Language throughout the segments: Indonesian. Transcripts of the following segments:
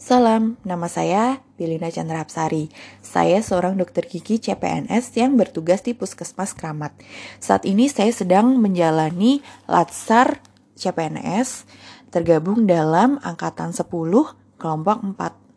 Salam, nama saya Bilina Chandra Apsari. Saya seorang dokter gigi CPNS yang bertugas di Puskesmas Kramat. Saat ini saya sedang menjalani Latsar CPNS tergabung dalam angkatan 10 kelompok 4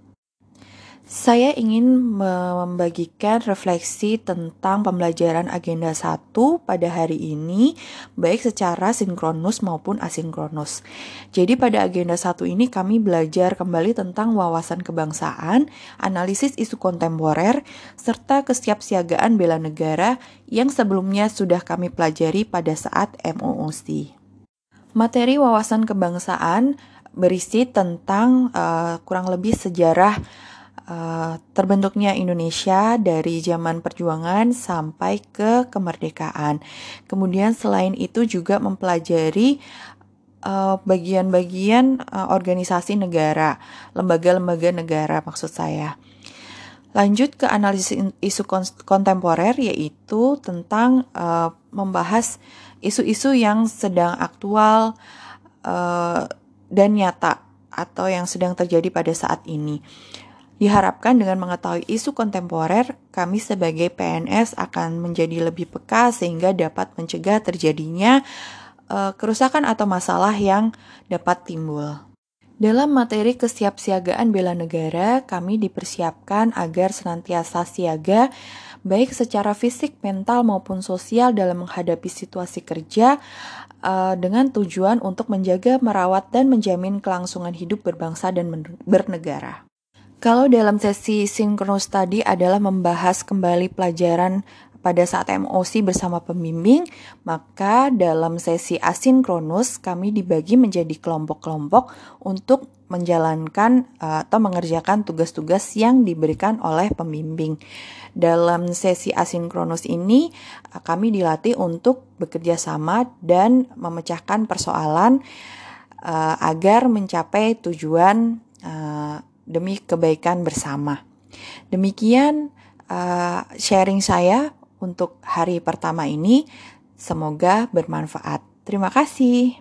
saya ingin membagikan refleksi tentang pembelajaran agenda 1 pada hari ini, baik secara sinkronus maupun asinkronus. Jadi pada agenda 1 ini kami belajar kembali tentang wawasan kebangsaan, analisis isu kontemporer, serta kesiapsiagaan bela negara yang sebelumnya sudah kami pelajari pada saat MOOC. Materi wawasan kebangsaan berisi tentang uh, kurang lebih sejarah uh, terbentuknya Indonesia dari zaman perjuangan sampai ke kemerdekaan. Kemudian selain itu juga mempelajari eh, bagian-bagian uh, uh, organisasi negara, lembaga-lembaga negara maksud saya. Lanjut ke analisis isu kontemporer yaitu tentang uh, membahas isu-isu yang sedang aktual uh, dan nyata atau yang sedang terjadi pada saat ini. Diharapkan dengan mengetahui isu kontemporer, kami sebagai PNS akan menjadi lebih peka sehingga dapat mencegah terjadinya uh, kerusakan atau masalah yang dapat timbul. Dalam materi kesiapsiagaan bela negara, kami dipersiapkan agar senantiasa siaga baik secara fisik, mental maupun sosial dalam menghadapi situasi kerja uh, dengan tujuan untuk menjaga, merawat dan menjamin kelangsungan hidup berbangsa dan bernegara. Kalau dalam sesi sinkronus tadi adalah membahas kembali pelajaran pada saat MOC bersama pembimbing, maka dalam sesi asinkronus kami dibagi menjadi kelompok-kelompok untuk menjalankan uh, atau mengerjakan tugas-tugas yang diberikan oleh pembimbing. Dalam sesi asinkronus ini, uh, kami dilatih untuk bekerja sama dan memecahkan persoalan uh, agar mencapai tujuan demi kebaikan bersama. Demikian uh, sharing saya untuk hari pertama ini. Semoga bermanfaat. Terima kasih.